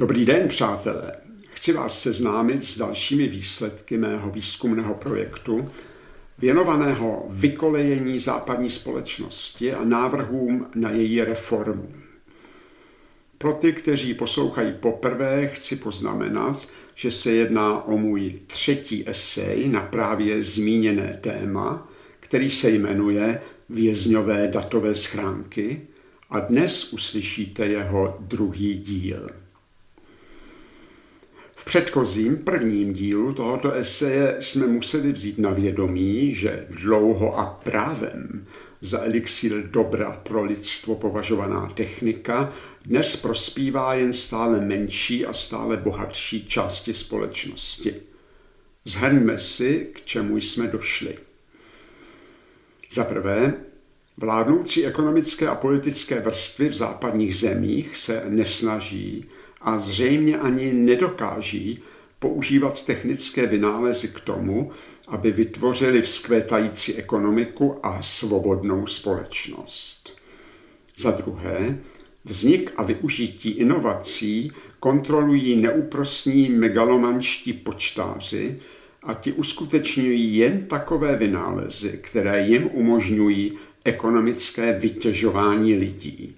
Dobrý den, přátelé. Chci vás seznámit s dalšími výsledky mého výzkumného projektu věnovaného vykolejení západní společnosti a návrhům na její reformu. Pro ty, kteří poslouchají poprvé, chci poznamenat, že se jedná o můj třetí esej na právě zmíněné téma, který se jmenuje Vězňové datové schránky a dnes uslyšíte jeho druhý díl. V předchozím prvním dílu tohoto eseje jsme museli vzít na vědomí, že dlouho a právem za elixir dobra pro lidstvo považovaná technika dnes prospívá jen stále menší a stále bohatší části společnosti. Zhrňme si, k čemu jsme došli. Za prvé, vládnoucí ekonomické a politické vrstvy v západních zemích se nesnaží a zřejmě ani nedokáží používat technické vynálezy k tomu, aby vytvořili vzkvétající ekonomiku a svobodnou společnost. Za druhé, vznik a využití inovací kontrolují neúprostní megalomanští počtáři a ti uskutečňují jen takové vynálezy, které jim umožňují ekonomické vytěžování lidí.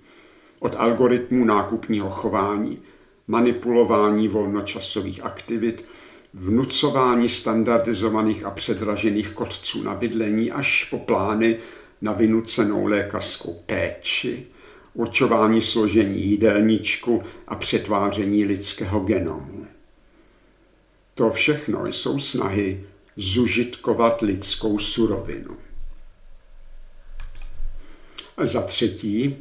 Od algoritmů nákupního chování manipulování volnočasových aktivit, vnucování standardizovaných a předražených kodců na bydlení až po plány na vynucenou lékařskou péči, určování složení jídelníčku a přetváření lidského genomu. To všechno jsou snahy zužitkovat lidskou surovinu. Za třetí,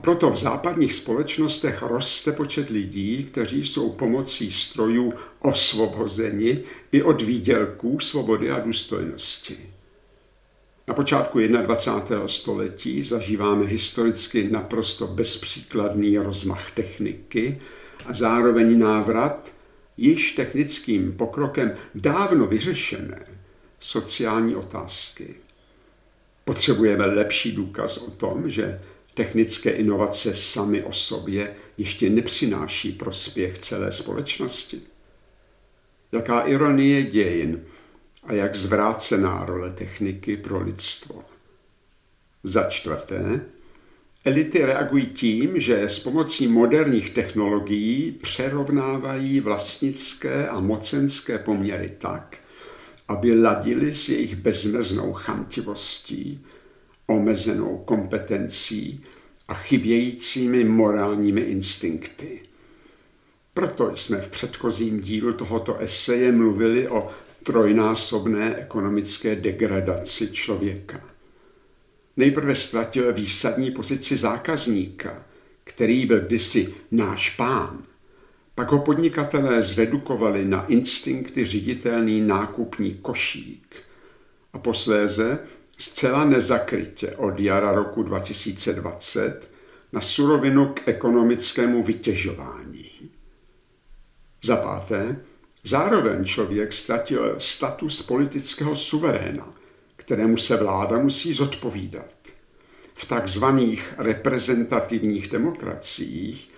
proto v západních společnostech roste počet lidí, kteří jsou pomocí strojů osvobozeni i od výdělků svobody a důstojnosti. Na počátku 21. století zažíváme historicky naprosto bezpříkladný rozmach techniky a zároveň návrat již technickým pokrokem dávno vyřešené sociální otázky. Potřebujeme lepší důkaz o tom, že Technické inovace sami o sobě ještě nepřináší prospěch celé společnosti. Jaká ironie dějin a jak zvrácená role techniky pro lidstvo. Za čtvrté, elity reagují tím, že s pomocí moderních technologií přerovnávají vlastnické a mocenské poměry tak, aby ladili s jejich bezmeznou chamtivostí omezenou kompetencí a chybějícími morálními instinkty. Proto jsme v předchozím dílu tohoto eseje mluvili o trojnásobné ekonomické degradaci člověka. Nejprve ztratil výsadní pozici zákazníka, který byl kdysi náš pán. Pak ho podnikatelé zredukovali na instinkty ředitelný nákupní košík a posléze zcela nezakrytě od jara roku 2020 na surovinu k ekonomickému vytěžování. Za páté, zároveň člověk ztratil status politického suveréna, kterému se vláda musí zodpovídat. V takzvaných reprezentativních demokraciích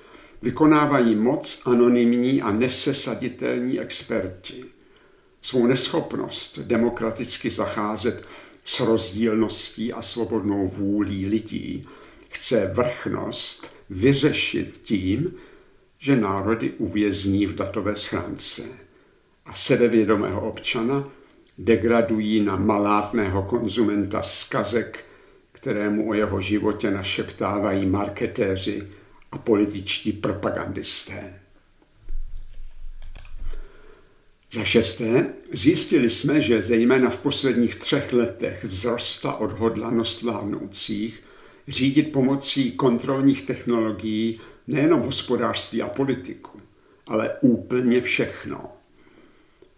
vykonávají moc anonymní a nesesaditelní experti. Svou neschopnost demokraticky zacházet s rozdílností a svobodnou vůlí lidí chce vrchnost vyřešit tím, že národy uvězní v datové schránce a sebevědomého občana degradují na malátného konzumenta skazek, kterému o jeho životě našeptávají marketéři a političtí propagandisté. Za šesté, zjistili jsme, že zejména v posledních třech letech vzrostla odhodlanost vládnoucích řídit pomocí kontrolních technologií nejenom hospodářství a politiku, ale úplně všechno.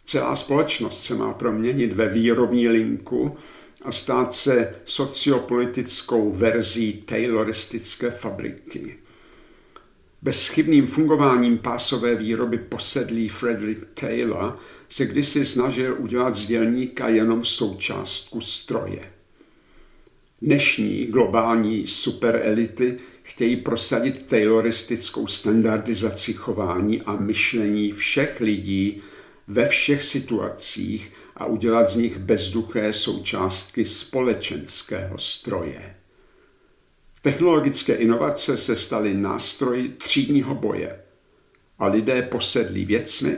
Celá společnost se má proměnit ve výrobní linku a stát se sociopolitickou verzí tayloristické fabriky. Bezchybným fungováním pásové výroby posedlý Frederick Taylor se kdysi snažil udělat z dělníka jenom součástku stroje. Dnešní globální superelity chtějí prosadit tayloristickou standardizaci chování a myšlení všech lidí ve všech situacích a udělat z nich bezduché součástky společenského stroje. Technologické inovace se staly nástroji třídního boje a lidé posedlí věcmi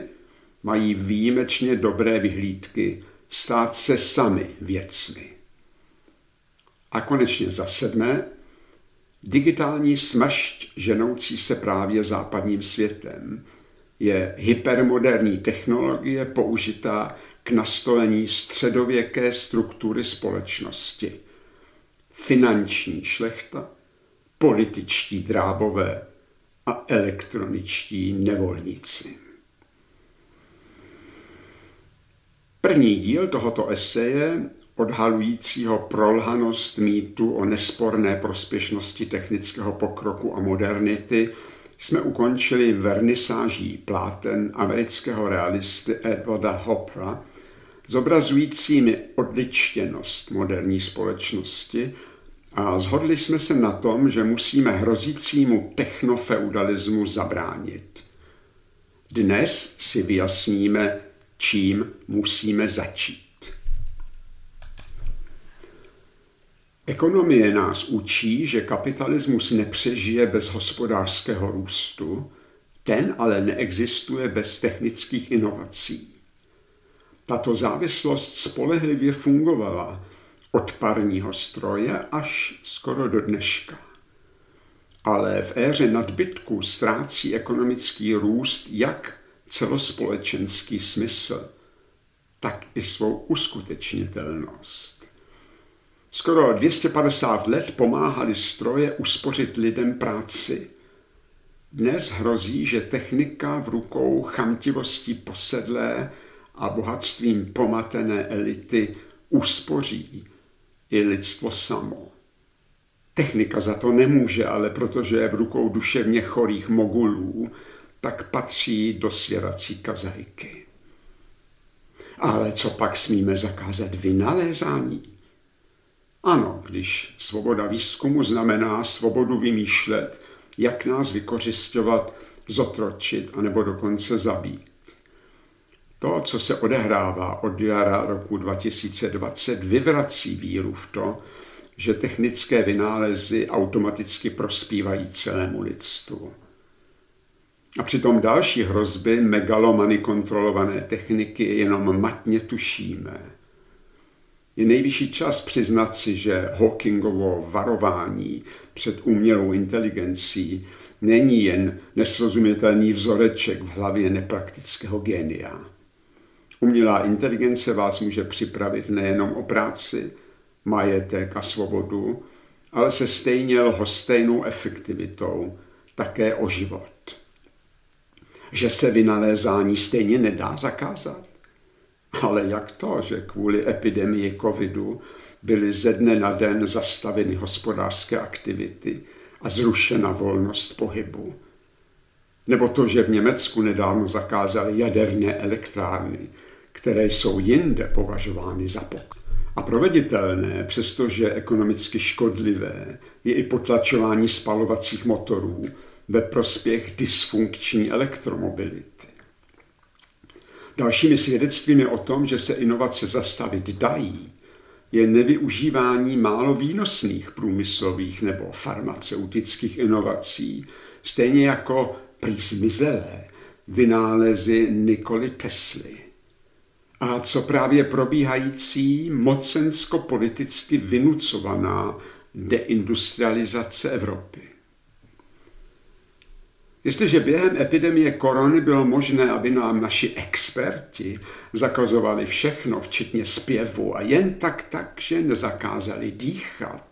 mají výjimečně dobré vyhlídky stát se sami věcmi. A konečně za sedmé, digitální smršť ženoucí se právě západním světem je hypermoderní technologie použitá k nastolení středověké struktury společnosti. Finanční šlechta, političtí drábové a elektroničtí nevolníci. První díl tohoto eseje, odhalujícího prolhanost mýtu o nesporné prospěšnosti technického pokroku a modernity, jsme ukončili vernisáží pláten amerického realisty Edwarda Hoppera, zobrazujícími odličtěnost moderní společnosti a zhodli jsme se na tom, že musíme hrozícímu technofeudalismu zabránit. Dnes si vyjasníme, čím musíme začít. Ekonomie nás učí, že kapitalismus nepřežije bez hospodářského růstu, ten ale neexistuje bez technických inovací. Tato závislost spolehlivě fungovala od parního stroje až skoro do dneška. Ale v éře nadbytku ztrácí ekonomický růst jak celospolečenský smysl, tak i svou uskutečnitelnost. Skoro 250 let pomáhali stroje uspořit lidem práci. Dnes hrozí, že technika v rukou chamtivostí posedlé a bohatstvím pomatené elity uspoří i lidstvo samo. Technika za to nemůže, ale protože je v rukou duševně chorých mogulů, tak patří do svěrací kazajky. Ale co pak smíme zakázat vynalézání? Ano, když svoboda výzkumu znamená svobodu vymýšlet, jak nás vykořišťovat, zotročit anebo dokonce zabít. To, co se odehrává od jara roku 2020, vyvrací víru v to, že technické vynálezy automaticky prospívají celému lidstvu. A přitom další hrozby megalomany kontrolované techniky jenom matně tušíme. Je nejvyšší čas přiznat si, že Hawkingovo varování před umělou inteligencí není jen nesrozumitelný vzoreček v hlavě nepraktického genia. Umělá inteligence vás může připravit nejenom o práci, majetek a svobodu, ale se stejně lhostejnou efektivitou také o život že se vynalézání stejně nedá zakázat. Ale jak to, že kvůli epidemii covidu byly ze dne na den zastaveny hospodářské aktivity a zrušena volnost pohybu? Nebo to, že v Německu nedávno zakázali jaderné elektrárny, které jsou jinde považovány za pok. A proveditelné, přestože ekonomicky škodlivé, je i potlačování spalovacích motorů, ve prospěch dysfunkční elektromobility. Dalšími svědectvími o tom, že se inovace zastavit dají, je nevyužívání málo výnosných průmyslových nebo farmaceutických inovací, stejně jako prý zmizelé vynálezy Nikoli Tesly. A co právě probíhající mocensko-politicky vynucovaná deindustrializace Evropy. Jestliže během epidemie korony bylo možné, aby nám naši experti zakazovali všechno, včetně zpěvu a jen tak tak, že nezakázali dýchat,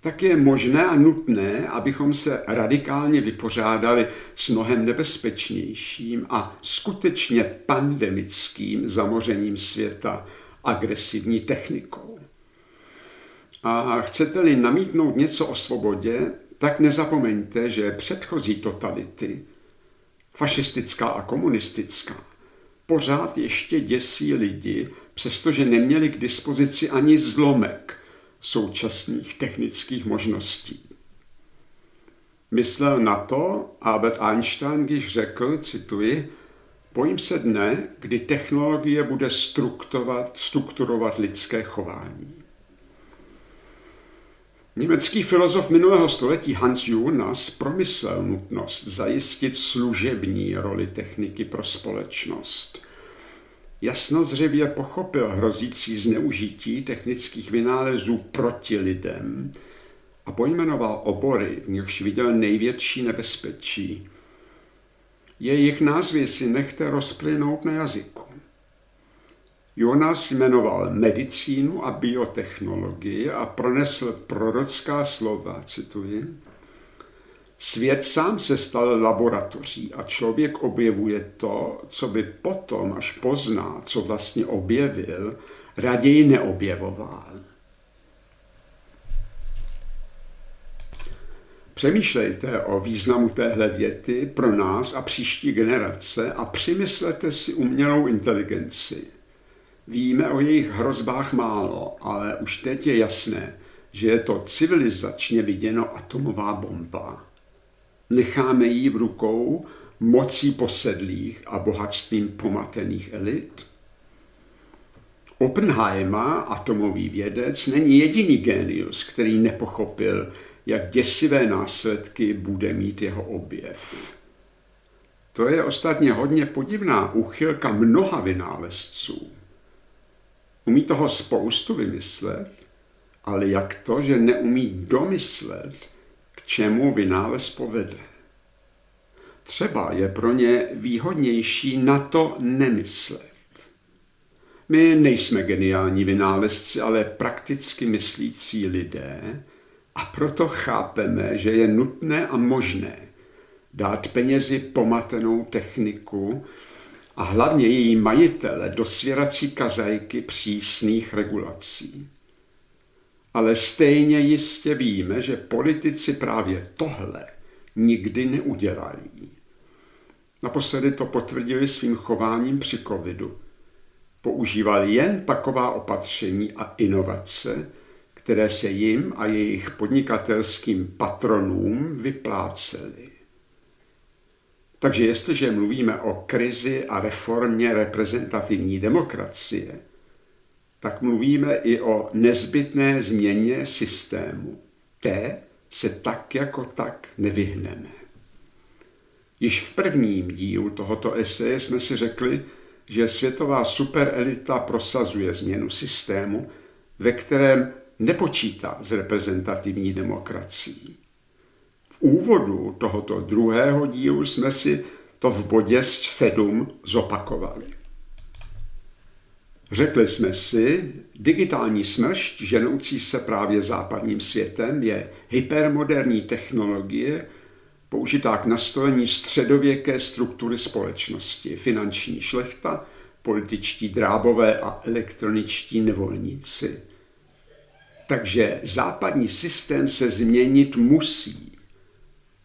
tak je možné a nutné, abychom se radikálně vypořádali s mnohem nebezpečnějším a skutečně pandemickým zamořením světa agresivní technikou. A chcete-li namítnout něco o svobodě, tak nezapomeňte, že předchozí totality, fašistická a komunistická, pořád ještě děsí lidi, přestože neměli k dispozici ani zlomek současných technických možností. Myslel na to Albert Einstein, když řekl, cituji, bojím se dne, kdy technologie bude strukturovat, strukturovat lidské chování. Německý filozof minulého století Hans Jonas promyslel nutnost zajistit služební roli techniky pro společnost. Jasnozřevě pochopil hrozící zneužití technických vynálezů proti lidem a pojmenoval obory, v nichž viděl největší nebezpečí. Jejich názvy si nechte rozplynout na jazyku. Jonas jmenoval medicínu a biotechnologii a pronesl prorocká slova, cituji, Svět sám se stal laboratoří a člověk objevuje to, co by potom, až pozná, co vlastně objevil, raději neobjevoval. Přemýšlejte o významu téhle věty pro nás a příští generace a přimyslete si umělou inteligenci. Víme o jejich hrozbách málo, ale už teď je jasné, že je to civilizačně viděno atomová bomba. Necháme ji v rukou mocí posedlých a bohatstvím pomatených elit? Oppenheimer, atomový vědec, není jediný genius, který nepochopil, jak děsivé následky bude mít jeho objev. To je ostatně hodně podivná úchylka mnoha vynálezců. Umí toho spoustu vymyslet, ale jak to, že neumí domyslet, čemu vynález povede. Třeba je pro ně výhodnější na to nemyslet. My nejsme geniální vynálezci, ale prakticky myslící lidé a proto chápeme, že je nutné a možné dát penězi pomatenou techniku, a hlavně její majitele do svěrací kazajky přísných regulací. Ale stejně jistě víme, že politici právě tohle nikdy neudělají. Naposledy to potvrdili svým chováním při covidu. Používali jen taková opatření a inovace, které se jim a jejich podnikatelským patronům vyplácely. Takže jestliže mluvíme o krizi a reformě reprezentativní demokracie, tak mluvíme i o nezbytné změně systému. Té se tak jako tak nevyhneme. Již v prvním dílu tohoto eseje jsme si řekli, že světová superelita prosazuje změnu systému, ve kterém nepočítá s reprezentativní demokracií úvodu tohoto druhého dílu jsme si to v bodě 7 zopakovali. Řekli jsme si, digitální smršť ženoucí se právě západním světem je hypermoderní technologie, použitá k nastolení středověké struktury společnosti, finanční šlechta, političtí drábové a elektroničtí nevolníci. Takže západní systém se změnit musí.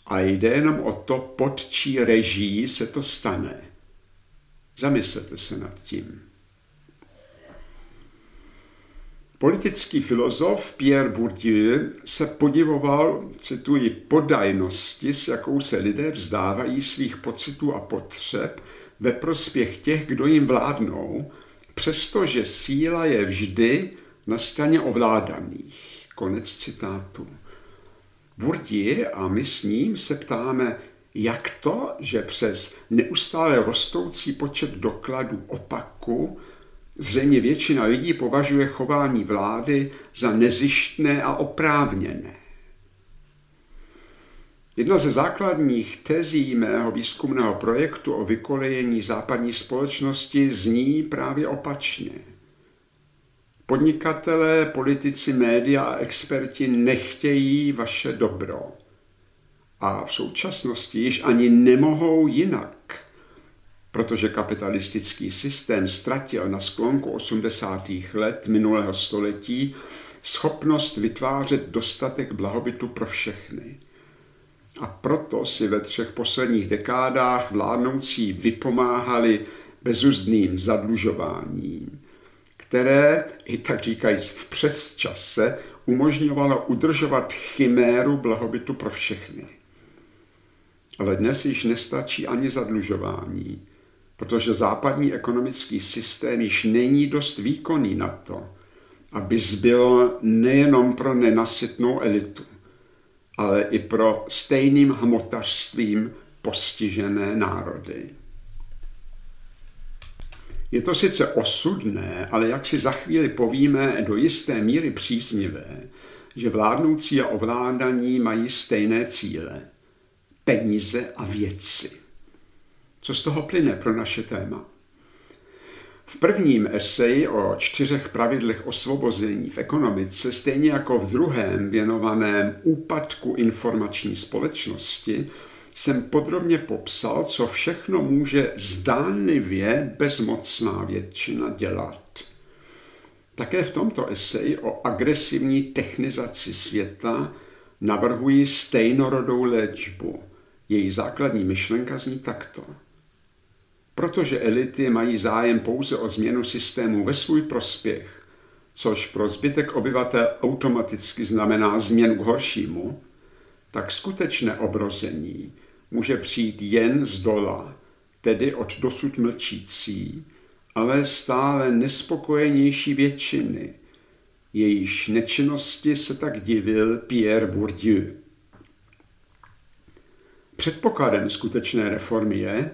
A jde jenom o to, pod čí režii se to stane. Zamyslete se nad tím. Politický filozof Pierre Bourdieu se podivoval, cituji, podajnosti, s jakou se lidé vzdávají svých pocitů a potřeb ve prospěch těch, kdo jim vládnou, přestože síla je vždy na straně ovládaných. Konec citátu. Bourdieu a my s ním se ptáme, jak to, že přes neustále rostoucí počet dokladů opaku zřejmě většina lidí považuje chování vlády za nezištné a oprávněné. Jedna ze základních tezí mého výzkumného projektu o vykolejení západní společnosti zní právě opačně – Podnikatelé, politici, média a experti nechtějí vaše dobro. A v současnosti již ani nemohou jinak, protože kapitalistický systém ztratil na sklonku 80. let minulého století schopnost vytvářet dostatek blahobytu pro všechny. A proto si ve třech posledních dekádách vládnoucí vypomáhali bezuzdným zadlužováním které, i tak říkají v přesčase, umožňovalo udržovat chiméru blahobytu pro všechny. Ale dnes již nestačí ani zadlužování, protože západní ekonomický systém již není dost výkonný na to, aby zbylo nejenom pro nenasytnou elitu, ale i pro stejným hmotařstvím postižené národy. Je to sice osudné, ale jak si za chvíli povíme, do jisté míry příznivé, že vládnoucí a ovládaní mají stejné cíle. Peníze a věci. Co z toho plyne pro naše téma? V prvním eseji o čtyřech pravidlech osvobození v ekonomice, stejně jako v druhém věnovaném úpadku informační společnosti, jsem podrobně popsal, co všechno může zdánlivě bezmocná většina dělat. Také v tomto eseji o agresivní technizaci světa navrhuji stejnorodou léčbu. Její základní myšlenka zní takto. Protože elity mají zájem pouze o změnu systému ve svůj prospěch, což pro zbytek obyvatel automaticky znamená změnu k horšímu, tak skutečné obrození může přijít jen z dola, tedy od dosud mlčící, ale stále nespokojenější většiny. Jejíž nečinnosti se tak divil Pierre Bourdieu. Předpokladem skutečné reformy je,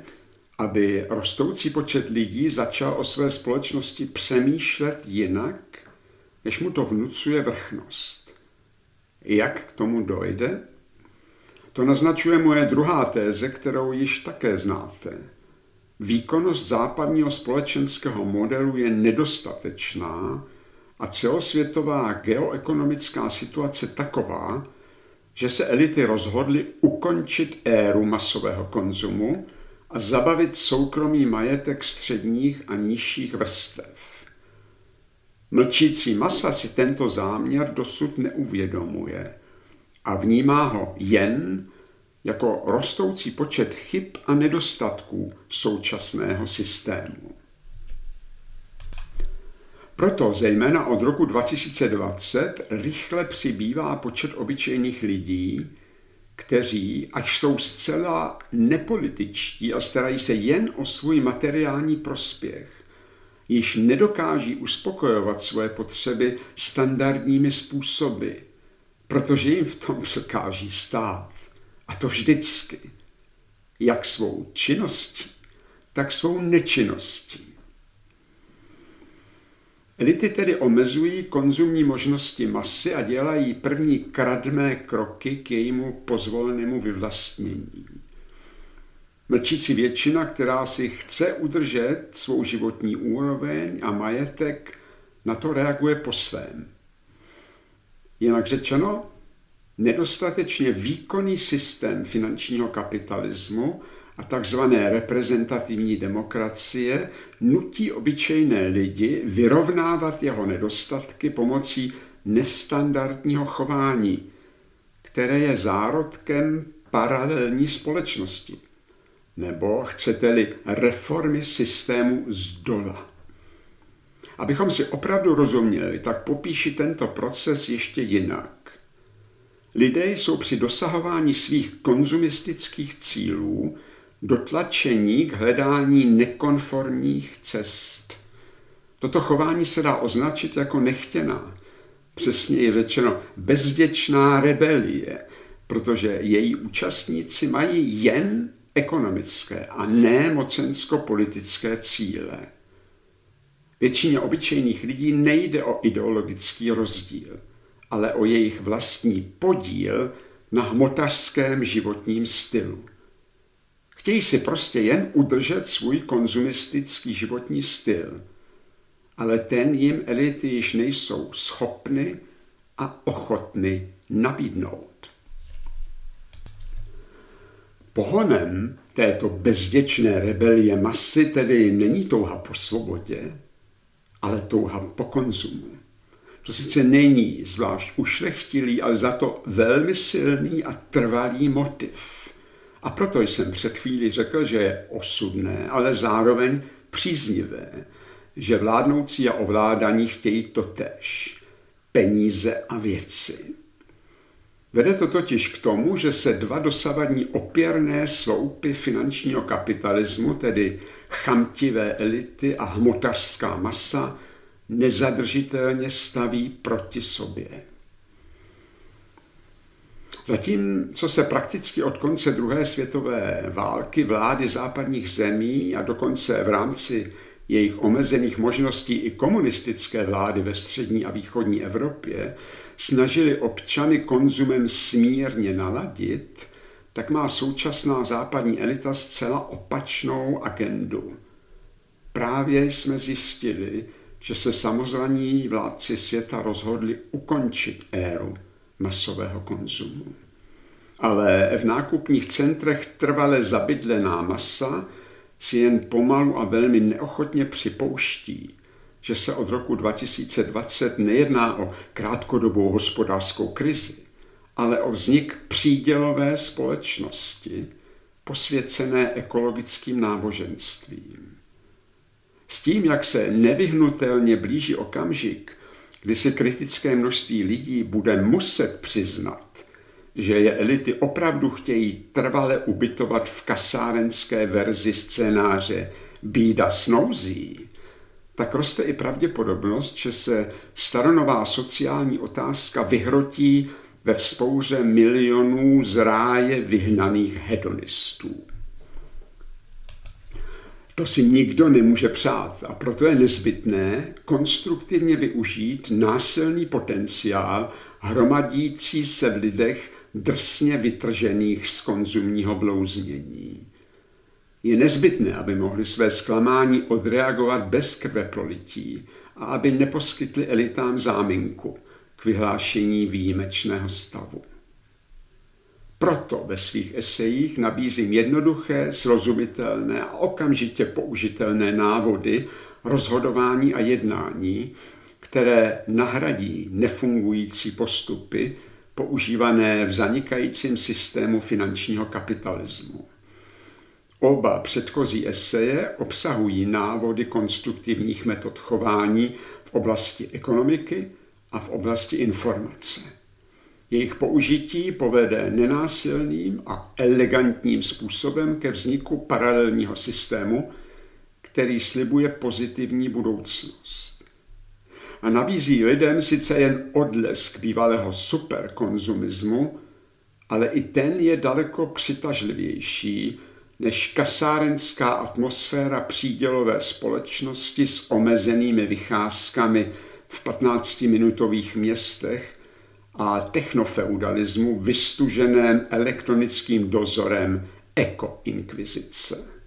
aby rostoucí počet lidí začal o své společnosti přemýšlet jinak, než mu to vnucuje vrchnost. Jak k tomu dojde? To naznačuje moje druhá téze, kterou již také znáte. Výkonnost západního společenského modelu je nedostatečná a celosvětová geoekonomická situace taková, že se elity rozhodly ukončit éru masového konzumu a zabavit soukromý majetek středních a nižších vrstev. Mlčící masa si tento záměr dosud neuvědomuje a vnímá ho jen jako rostoucí počet chyb a nedostatků současného systému. Proto zejména od roku 2020 rychle přibývá počet obyčejných lidí, kteří, ať jsou zcela nepolitičtí a starají se jen o svůj materiální prospěch, již nedokáží uspokojovat svoje potřeby standardními způsoby, protože jim v tom překáží stát. A to vždycky. Jak svou činností, tak svou nečinností. Elity tedy omezují konzumní možnosti masy a dělají první kradmé kroky k jejímu pozvolnému vyvlastnění. Mlčící většina, která si chce udržet svou životní úroveň a majetek, na to reaguje po svém. Jinak řečeno, nedostatečně výkonný systém finančního kapitalismu a takzvané reprezentativní demokracie nutí obyčejné lidi vyrovnávat jeho nedostatky pomocí nestandardního chování, které je zárodkem paralelní společnosti. Nebo chcete-li reformy systému z dola. Abychom si opravdu rozuměli, tak popíši tento proces ještě jinak. Lidé jsou při dosahování svých konzumistických cílů dotlačení k hledání nekonformních cest. Toto chování se dá označit jako nechtěná, přesněji řečeno bezděčná rebelie, protože její účastníci mají jen ekonomické a ne mocensko-politické cíle. Většině obyčejných lidí nejde o ideologický rozdíl, ale o jejich vlastní podíl na hmotařském životním stylu. Chtějí si prostě jen udržet svůj konzumistický životní styl, ale ten jim elity již nejsou schopny a ochotny nabídnout. Pohonem této bezděčné rebelie masy tedy není touha po svobodě, ale touha po konzumu. To sice není zvlášť ušlechtilý, ale za to velmi silný a trvalý motiv. A proto jsem před chvíli řekl, že je osudné, ale zároveň příznivé, že vládnoucí a ovládaní chtějí to tež. peníze a věci. Vede to totiž k tomu, že se dva dosavadní opěrné sloupy finančního kapitalismu, tedy chamtivé elity a hmotařská masa, nezadržitelně staví proti sobě. Zatím, co se prakticky od konce druhé světové války vlády západních zemí a dokonce v rámci jejich omezených možností i komunistické vlády ve střední a východní Evropě snažili občany konzumem smírně naladit, tak má současná západní elita zcela opačnou agendu. Právě jsme zjistili, že se samozvaní vládci světa rozhodli ukončit éru masového konzumu. Ale v nákupních centrech trvale zabydlená masa si jen pomalu a velmi neochotně připouští, že se od roku 2020 nejedná o krátkodobou hospodářskou krizi, ale o vznik přídělové společnosti, posvěcené ekologickým náboženstvím. S tím, jak se nevyhnutelně blíží okamžik, kdy si kritické množství lidí bude muset přiznat, že je elity opravdu chtějí trvale ubytovat v kasárenské verzi scénáře Bída snouzí, tak roste i pravděpodobnost, že se staronová sociální otázka vyhrotí ve vzpouře milionů z ráje vyhnaných hedonistů. To si nikdo nemůže přát a proto je nezbytné konstruktivně využít násilný potenciál hromadící se v lidech drsně vytržených z konzumního blouznění. Je nezbytné, aby mohli své zklamání odreagovat bez krve prolití a aby neposkytli elitám záminku k vyhlášení výjimečného stavu. Proto ve svých esejích nabízím jednoduché, srozumitelné a okamžitě použitelné návody rozhodování a jednání, které nahradí nefungující postupy používané v zanikajícím systému finančního kapitalismu. Oba předchozí eseje obsahují návody konstruktivních metod chování v oblasti ekonomiky a v oblasti informace. Jejich použití povede nenásilným a elegantním způsobem ke vzniku paralelního systému, který slibuje pozitivní budoucnost. A nabízí lidem sice jen odlesk bývalého superkonzumismu, ale i ten je daleko přitažlivější než kasárenská atmosféra přídělové společnosti s omezenými vycházkami v 15-minutových městech a technofeudalismu vystuženém elektronickým dozorem ekoinkvizice.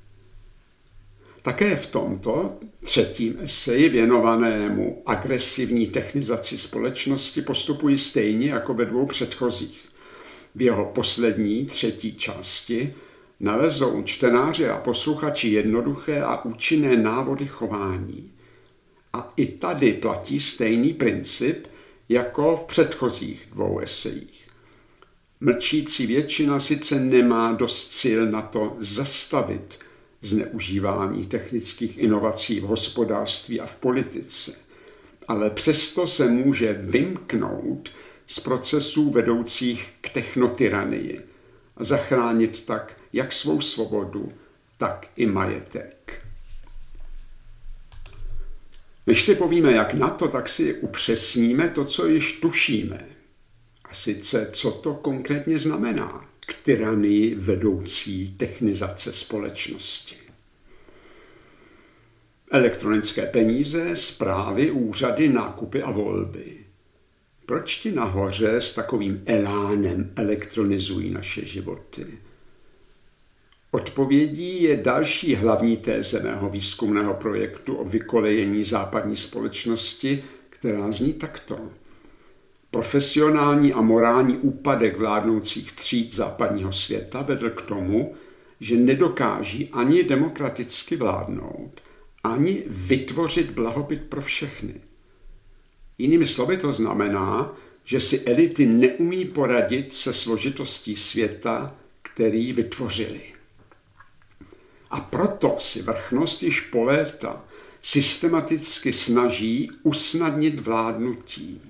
Také v tomto třetím eseji věnovanému agresivní technizaci společnosti postupují stejně jako ve dvou předchozích. V jeho poslední, třetí části nalezou čtenáři a posluchači jednoduché a účinné návody chování. A i tady platí stejný princip jako v předchozích dvou esejích. Mlčící většina sice nemá dost sil na to zastavit zneužívání technických inovací v hospodářství a v politice, ale přesto se může vymknout z procesů vedoucích k technotyranii a zachránit tak jak svou svobodu, tak i majetek. Než si povíme, jak na to, tak si upřesníme to, co již tušíme. A sice, co to konkrétně znamená k tyranii vedoucí technizace společnosti. Elektronické peníze, zprávy, úřady, nákupy a volby. Proč ti nahoře s takovým elánem elektronizují naše životy? Odpovědí je další hlavní téze mého výzkumného projektu o vykolejení západní společnosti, která zní takto. Profesionální a morální úpadek vládnoucích tříd západního světa vedl k tomu, že nedokáží ani demokraticky vládnout, ani vytvořit blahobyt pro všechny. Jinými slovy to znamená, že si elity neumí poradit se složitostí světa, který vytvořili. A proto si vrchnost již po léta systematicky snaží usnadnit vládnutí.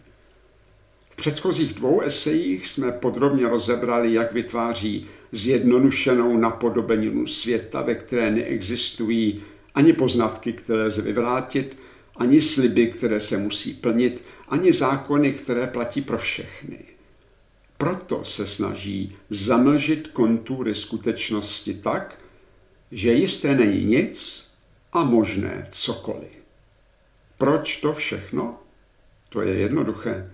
předchozích dvou esejích jsme podrobně rozebrali, jak vytváří zjednodušenou napodobeninu světa, ve které neexistují ani poznatky, které lze vyvrátit, ani sliby, které se musí plnit, ani zákony, které platí pro všechny. Proto se snaží zamlžit kontury skutečnosti tak, že jisté není nic a možné cokoliv. Proč to všechno? To je jednoduché.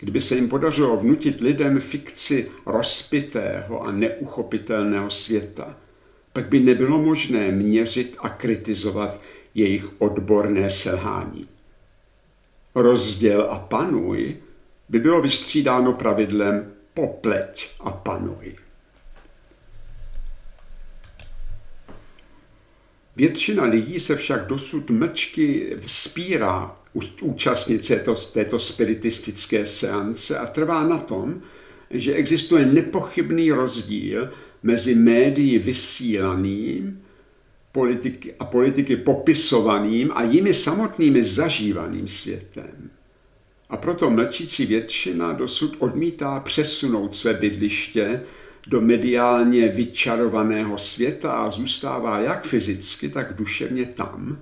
Kdyby se jim podařilo vnutit lidem fikci rozpitého a neuchopitelného světa, pak by nebylo možné měřit a kritizovat jejich odborné selhání. Rozděl a panuj by bylo vystřídáno pravidlem popleť a panuj. Většina lidí se však dosud mlčky vzpírá účastnit se to, této spiritistické seance a trvá na tom, že existuje nepochybný rozdíl mezi médií vysílaným politiky a politiky popisovaným a jimi samotnými zažívaným světem. A proto mlčící většina dosud odmítá přesunout své bydliště do mediálně vyčarovaného světa a zůstává jak fyzicky, tak duševně tam,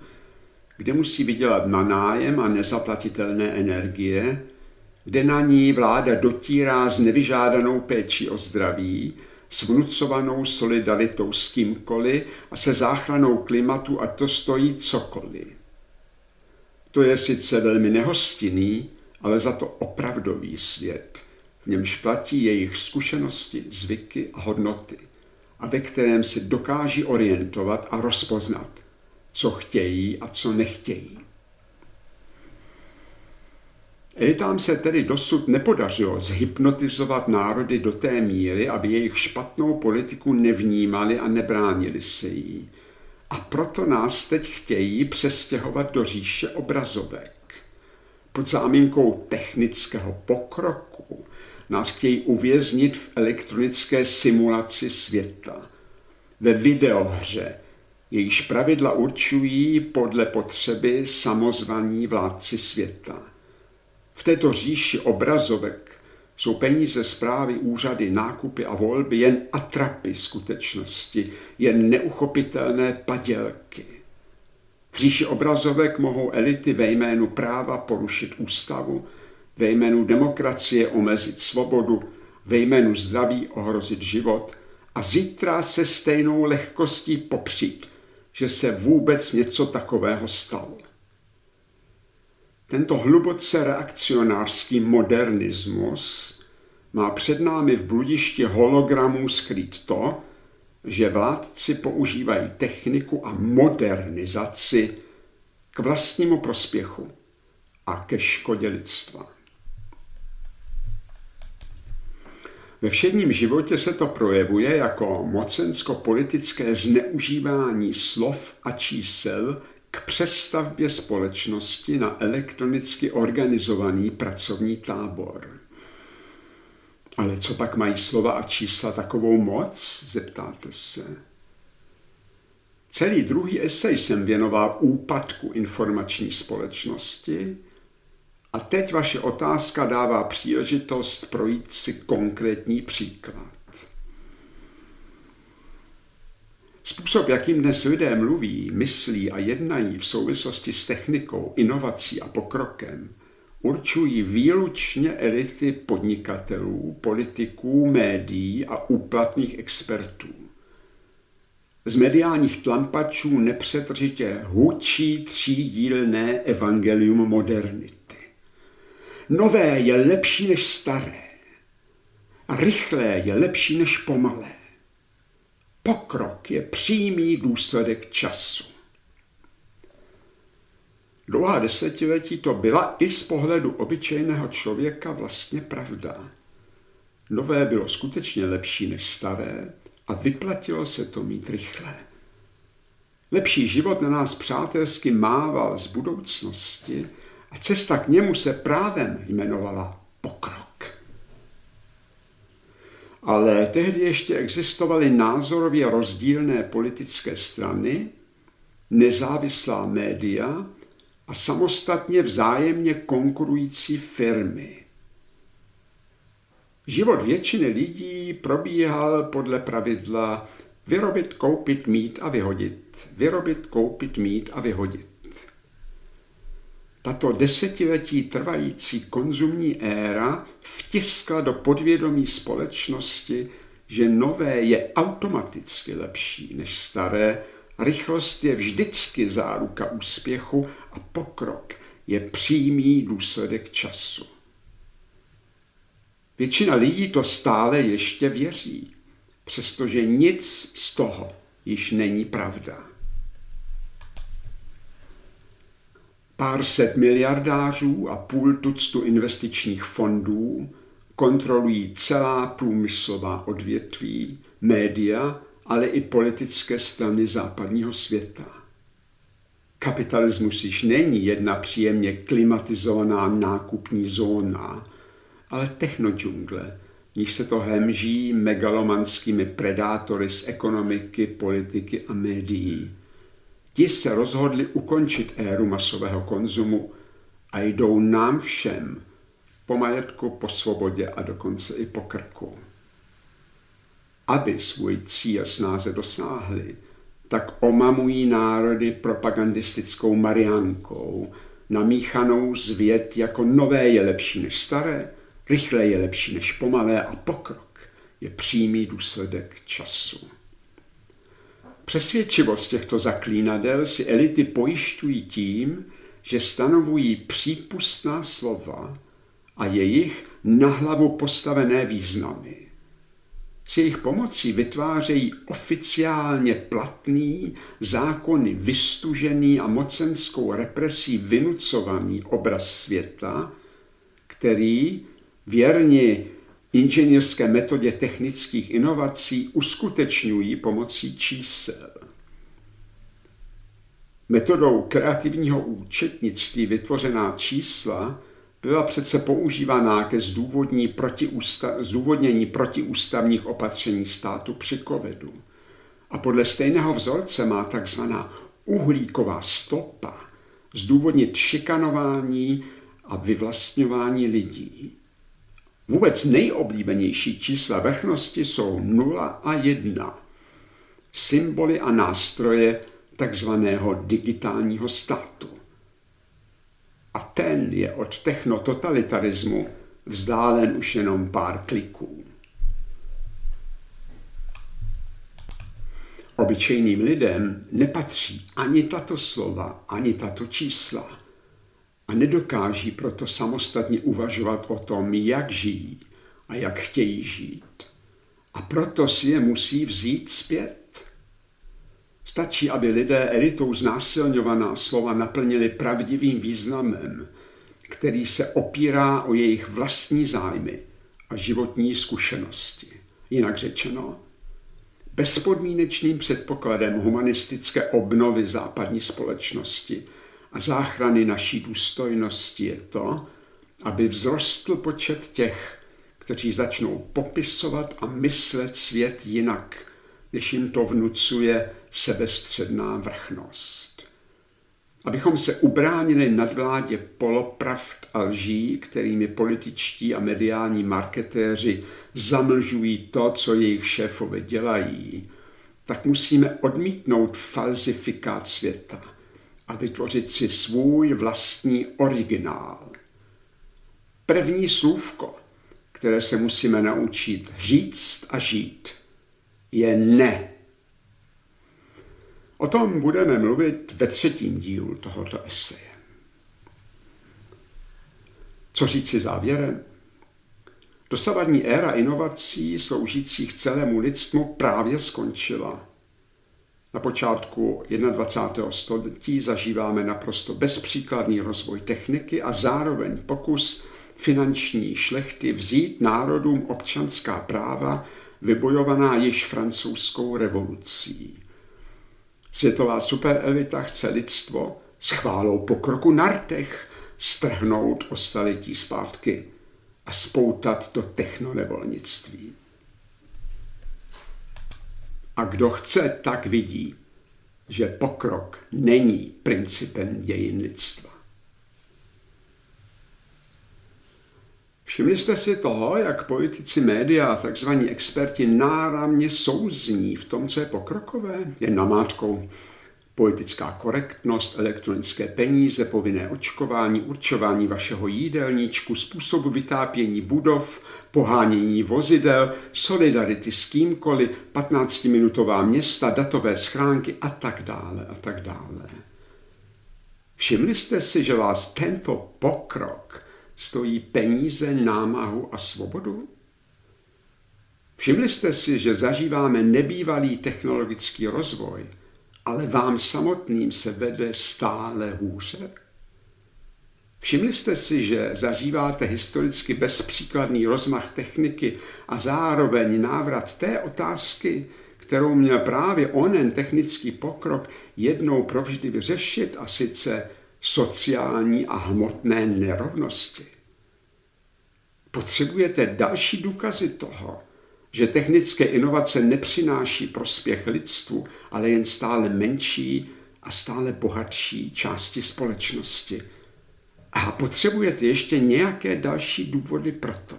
kde musí vydělat na nájem a nezaplatitelné energie, kde na ní vláda dotírá s nevyžádanou péčí o zdraví, s vnucovanou solidaritou s kýmkoliv a se záchranou klimatu a to stojí cokoliv. To je sice velmi nehostinný, ale za to opravdový svět, v němž platí jejich zkušenosti, zvyky a hodnoty a ve kterém se dokáží orientovat a rozpoznat, co chtějí a co nechtějí. Elitám se tedy dosud nepodařilo zhypnotizovat národy do té míry, aby jejich špatnou politiku nevnímali a nebránili se jí. A proto nás teď chtějí přestěhovat do říše obrazovek. Pod záminkou technického pokroku nás chtějí uvěznit v elektronické simulaci světa. Ve videohře, jejíž pravidla určují podle potřeby samozvaní vládci světa. V této říši obrazovek jsou peníze zprávy, úřady, nákupy a volby jen atrapy skutečnosti, jen neuchopitelné padělky. V říši obrazovek mohou elity ve jménu práva porušit ústavu, ve jménu demokracie omezit svobodu, ve jménu zdraví ohrozit život a zítra se stejnou lehkostí popřít, že se vůbec něco takového stalo. Tento hluboce reakcionářský modernismus má před námi v bludišti hologramů skrýt to, že vládci používají techniku a modernizaci k vlastnímu prospěchu a ke škodě lidstva. Ve všedním životě se to projevuje jako mocensko-politické zneužívání slov a čísel k přestavbě společnosti na elektronicky organizovaný pracovní tábor. Ale co pak mají slova a čísla takovou moc, zeptáte se. Celý druhý esej jsem věnoval úpadku informační společnosti a teď vaše otázka dává příležitost projít si konkrétní příklad. Způsob, jakým dnes lidé mluví, myslí a jednají v souvislosti s technikou, inovací a pokrokem, určují výlučně elity podnikatelů, politiků, médií a úplatných expertů. Z mediálních tlampačů nepřetržitě hučí třídílné evangelium modernity. Nové je lepší než staré. Rychlé je lepší než pomalé. Pokrok je přímý důsledek času. Dlouhá desetiletí to byla i z pohledu obyčejného člověka vlastně pravda. Nové bylo skutečně lepší než staré a vyplatilo se to mít rychle. Lepší život na nás přátelsky mával z budoucnosti a cesta k němu se právem jmenovala pokrok. Ale tehdy ještě existovaly názorově rozdílné politické strany, nezávislá média a samostatně vzájemně konkurující firmy. Život většiny lidí probíhal podle pravidla vyrobit, koupit, mít a vyhodit. Vyrobit, koupit, mít a vyhodit. Tato desetiletí trvající konzumní éra vtiskla do podvědomí společnosti, že nové je automaticky lepší než staré, rychlost je vždycky záruka úspěchu a pokrok je přímý důsledek času. Většina lidí to stále ještě věří, přestože nic z toho již není pravda. Pár set miliardářů a půl tuctu investičních fondů kontrolují celá průmyslová odvětví, média, ale i politické strany západního světa. Kapitalismus již není jedna příjemně klimatizovaná nákupní zóna, ale technodžungle, níž se to hemží megalomanskými predátory z ekonomiky, politiky a médií. Ti se rozhodli ukončit éru masového konzumu a jdou nám všem po majetku, po svobodě a dokonce i po krku. Aby svůj cíl snáze dosáhli, tak omamují národy propagandistickou mariánkou, namíchanou zvěd jako nové je lepší než staré, rychlé je lepší než pomalé a pokrok je přímý důsledek času. Přesvědčivost těchto zaklínadel si elity pojišťují tím, že stanovují přípustná slova a jejich na hlavu postavené významy. S jejich pomocí vytvářejí oficiálně platný, zákony vystužený a mocenskou represí vynucovaný obraz světa, který věrni inženýrské metodě technických inovací uskutečňují pomocí čísel. Metodou kreativního účetnictví vytvořená čísla byla přece používaná ke zdůvodní protiústa, zdůvodnění protiústavních opatření státu při covidu. A podle stejného vzorce má takzvaná uhlíková stopa zdůvodnit šikanování a vyvlastňování lidí. Vůbec nejoblíbenější čísla vrchnosti jsou 0 a 1, symboly a nástroje takzvaného digitálního státu. A ten je od technototalitarismu vzdálen už jenom pár kliků. Obyčejným lidem nepatří ani tato slova, ani tato čísla a nedokáží proto samostatně uvažovat o tom, jak žijí a jak chtějí žít. A proto si je musí vzít zpět. Stačí, aby lidé elitou znásilňovaná slova naplnili pravdivým významem, který se opírá o jejich vlastní zájmy a životní zkušenosti. Jinak řečeno, bezpodmínečným předpokladem humanistické obnovy západní společnosti – a záchrany naší důstojnosti je to, aby vzrostl počet těch, kteří začnou popisovat a myslet svět jinak, než jim to vnucuje sebestředná vrchnost. Abychom se ubránili nadvládě polopravd a lží, kterými političtí a mediální marketéři zamlžují to, co jejich šéfové dělají, tak musíme odmítnout falzifikát světa a vytvořit si svůj vlastní originál. První slůvko, které se musíme naučit říct a žít, je ne. O tom budeme mluvit ve třetím dílu tohoto eseje. Co říci závěrem? Dosavadní éra inovací sloužících celému lidstvu právě skončila. Na počátku 21. století zažíváme naprosto bezpříkladný rozvoj techniky a zároveň pokus finanční šlechty vzít národům občanská práva vybojovaná již francouzskou revolucí. Světová superelita chce lidstvo s chválou pokroku na rtech strhnout o staletí zpátky a spoutat do technonevolnictví. A kdo chce, tak vidí, že pokrok není principem dějin lidstva. Všimli jste si toho, jak politici média a tzv. experti náramně souzní v tom, co je pokrokové? Je namátkou politická korektnost, elektronické peníze, povinné očkování, určování vašeho jídelníčku, způsobu vytápění budov, pohánění vozidel, solidarity s kýmkoliv, 15-minutová města, datové schránky a tak dále a tak dále. Všimli jste si, že vás tento pokrok stojí peníze, námahu a svobodu? Všimli jste si, že zažíváme nebývalý technologický rozvoj, ale vám samotným se vede stále hůře? Všimli jste si, že zažíváte historicky bezpříkladný rozmach techniky a zároveň návrat té otázky, kterou měl právě onen technický pokrok jednou provždy vyřešit, a sice sociální a hmotné nerovnosti. Potřebujete další důkazy toho, že technické inovace nepřináší prospěch lidstvu, ale jen stále menší a stále bohatší části společnosti. A potřebujete ještě nějaké další důvody pro to,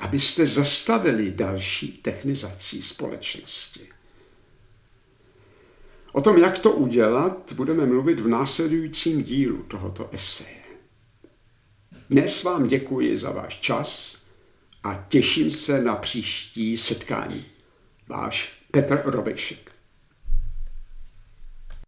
abyste zastavili další technizací společnosti. O tom, jak to udělat, budeme mluvit v následujícím dílu tohoto eseje. Dnes vám děkuji za váš čas a těším se na příští setkání. Váš Petr Robešek.